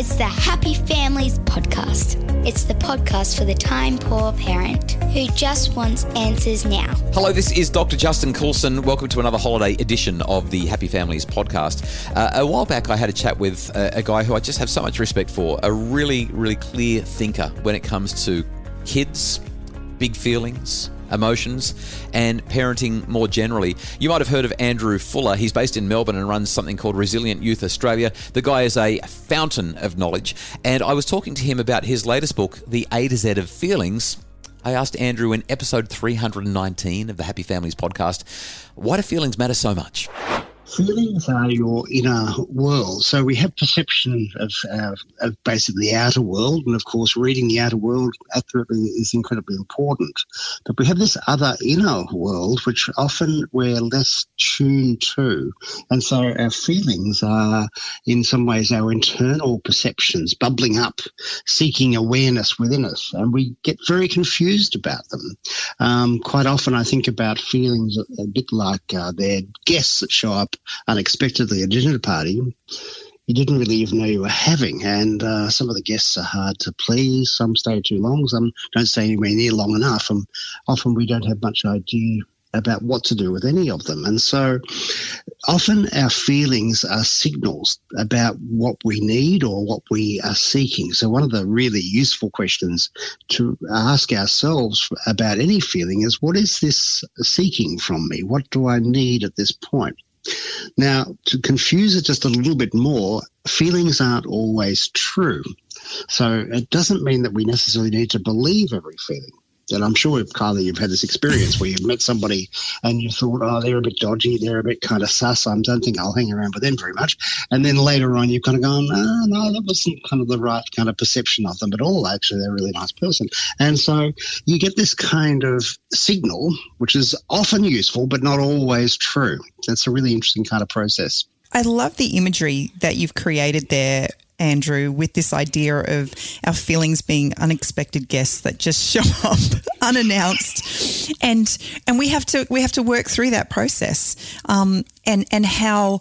It's the Happy Families Podcast. It's the podcast for the time poor parent who just wants answers now. Hello, this is Dr. Justin Coulson. Welcome to another holiday edition of the Happy Families podcast. Uh, a while back, I had a chat with a, a guy who I just have so much respect for, a really, really clear thinker when it comes to kids, big feelings, emotions, and parenting more generally. You might have heard of Andrew Fuller. He's based in Melbourne and runs something called Resilient Youth Australia. The guy is a fountain of knowledge. And I was talking to him about his latest book, The A to Z of Feelings. I asked Andrew in episode 319 of the Happy Families podcast, why do feelings matter so much? Feelings are your inner world. So we have perception of, uh, of basically the outer world, and of course, reading the outer world accurately is incredibly important. But we have this other inner world, which often we're less tuned to, and so our feelings are, in some ways, our internal perceptions bubbling up, seeking awareness within us, and we get very confused about them. Um, quite often, I think about feelings a, bit like uh, they're guests that show up unexpectedly a dinner party you didn't really even know you were having. And uh, some of the guests are hard to please. Some stay too long. Some don't stay anywhere near long enough. And often we don't have much idea about what to do with any of them. And so often our feelings are signals about what we need or what we are seeking. So one of the really useful questions to ask ourselves about any feeling is what is this seeking from me? What do I need at this point? Now, to confuse it just a little bit more, feelings aren't always true. So it doesn't mean that we necessarily need to believe every feeling. And I'm sure, Kylie, you've had this experience where you've met somebody and you thought, oh, they're a bit dodgy, they're a bit kind of sus. I don't think I'll hang around with them very much. And then later on, you've kind of gone, oh, no, that wasn't kind of the right kind of perception of them at all. Actually, they're a really nice person. And so you get this kind of signal, which is often useful, but not always true. That's a really interesting kind of process. I love the imagery that you've created there Andrew, with this idea of our feelings being unexpected guests that just show up unannounced, and and we have to we have to work through that process, um, and and how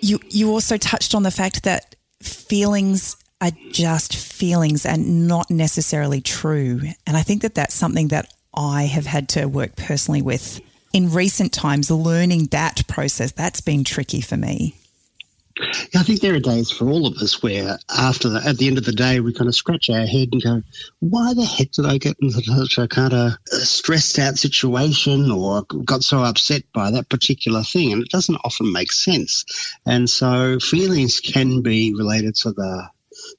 you you also touched on the fact that feelings are just feelings and not necessarily true, and I think that that's something that I have had to work personally with in recent times. Learning that process that's been tricky for me. I think there are days for all of us where, after the, at the end of the day, we kind of scratch our head and go, "Why the heck did I get into such a kind of stressed out situation, or got so upset by that particular thing?" And it doesn't often make sense. And so, feelings can be related to the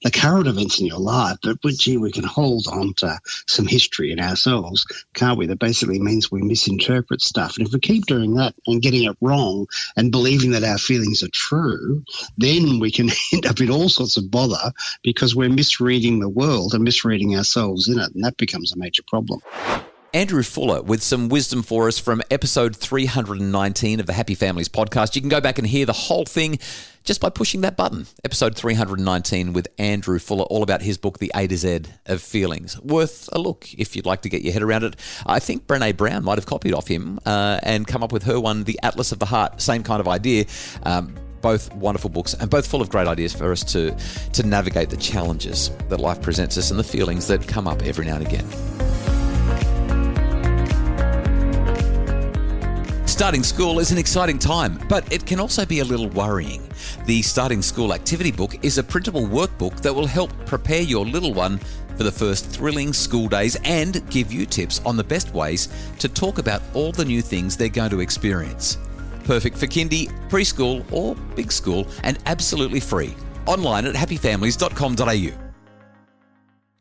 the current events in your life, but, gee, we can hold on to some history in ourselves, can't we? That basically means we misinterpret stuff. And if we keep doing that and getting it wrong and believing that our feelings are true, then we can end up in all sorts of bother because we're misreading the world and misreading ourselves in it. And that becomes a major problem. Andrew Fuller with some wisdom for us from episode 319 of the Happy Families podcast. You can go back and hear the whole thing just by pushing that button. Episode 319 with Andrew Fuller, all about his book, The A to Z of Feelings. Worth a look if you'd like to get your head around it. I think Brene Brown might have copied off him uh, and come up with her one, The Atlas of the Heart. Same kind of idea. Um, both wonderful books and both full of great ideas for us to to navigate the challenges that life presents us and the feelings that come up every now and again. Starting school is an exciting time, but it can also be a little worrying. The Starting School Activity Book is a printable workbook that will help prepare your little one for the first thrilling school days and give you tips on the best ways to talk about all the new things they're going to experience. Perfect for kindy, preschool, or big school, and absolutely free. Online at happyfamilies.com.au.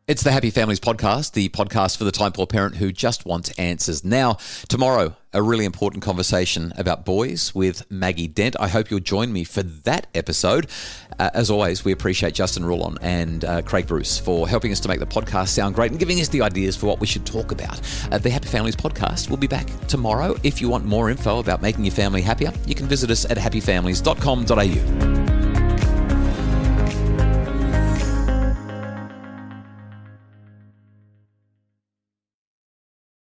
It's the Happy Families Podcast, the podcast for the time poor parent who just wants answers. Now, tomorrow, a really important conversation about boys with Maggie Dent. I hope you'll join me for that episode. Uh, as always, we appreciate Justin Rulon and uh, Craig Bruce for helping us to make the podcast sound great and giving us the ideas for what we should talk about. Uh, the Happy Families Podcast will be back tomorrow. If you want more info about making your family happier, you can visit us at happyfamilies.com.au.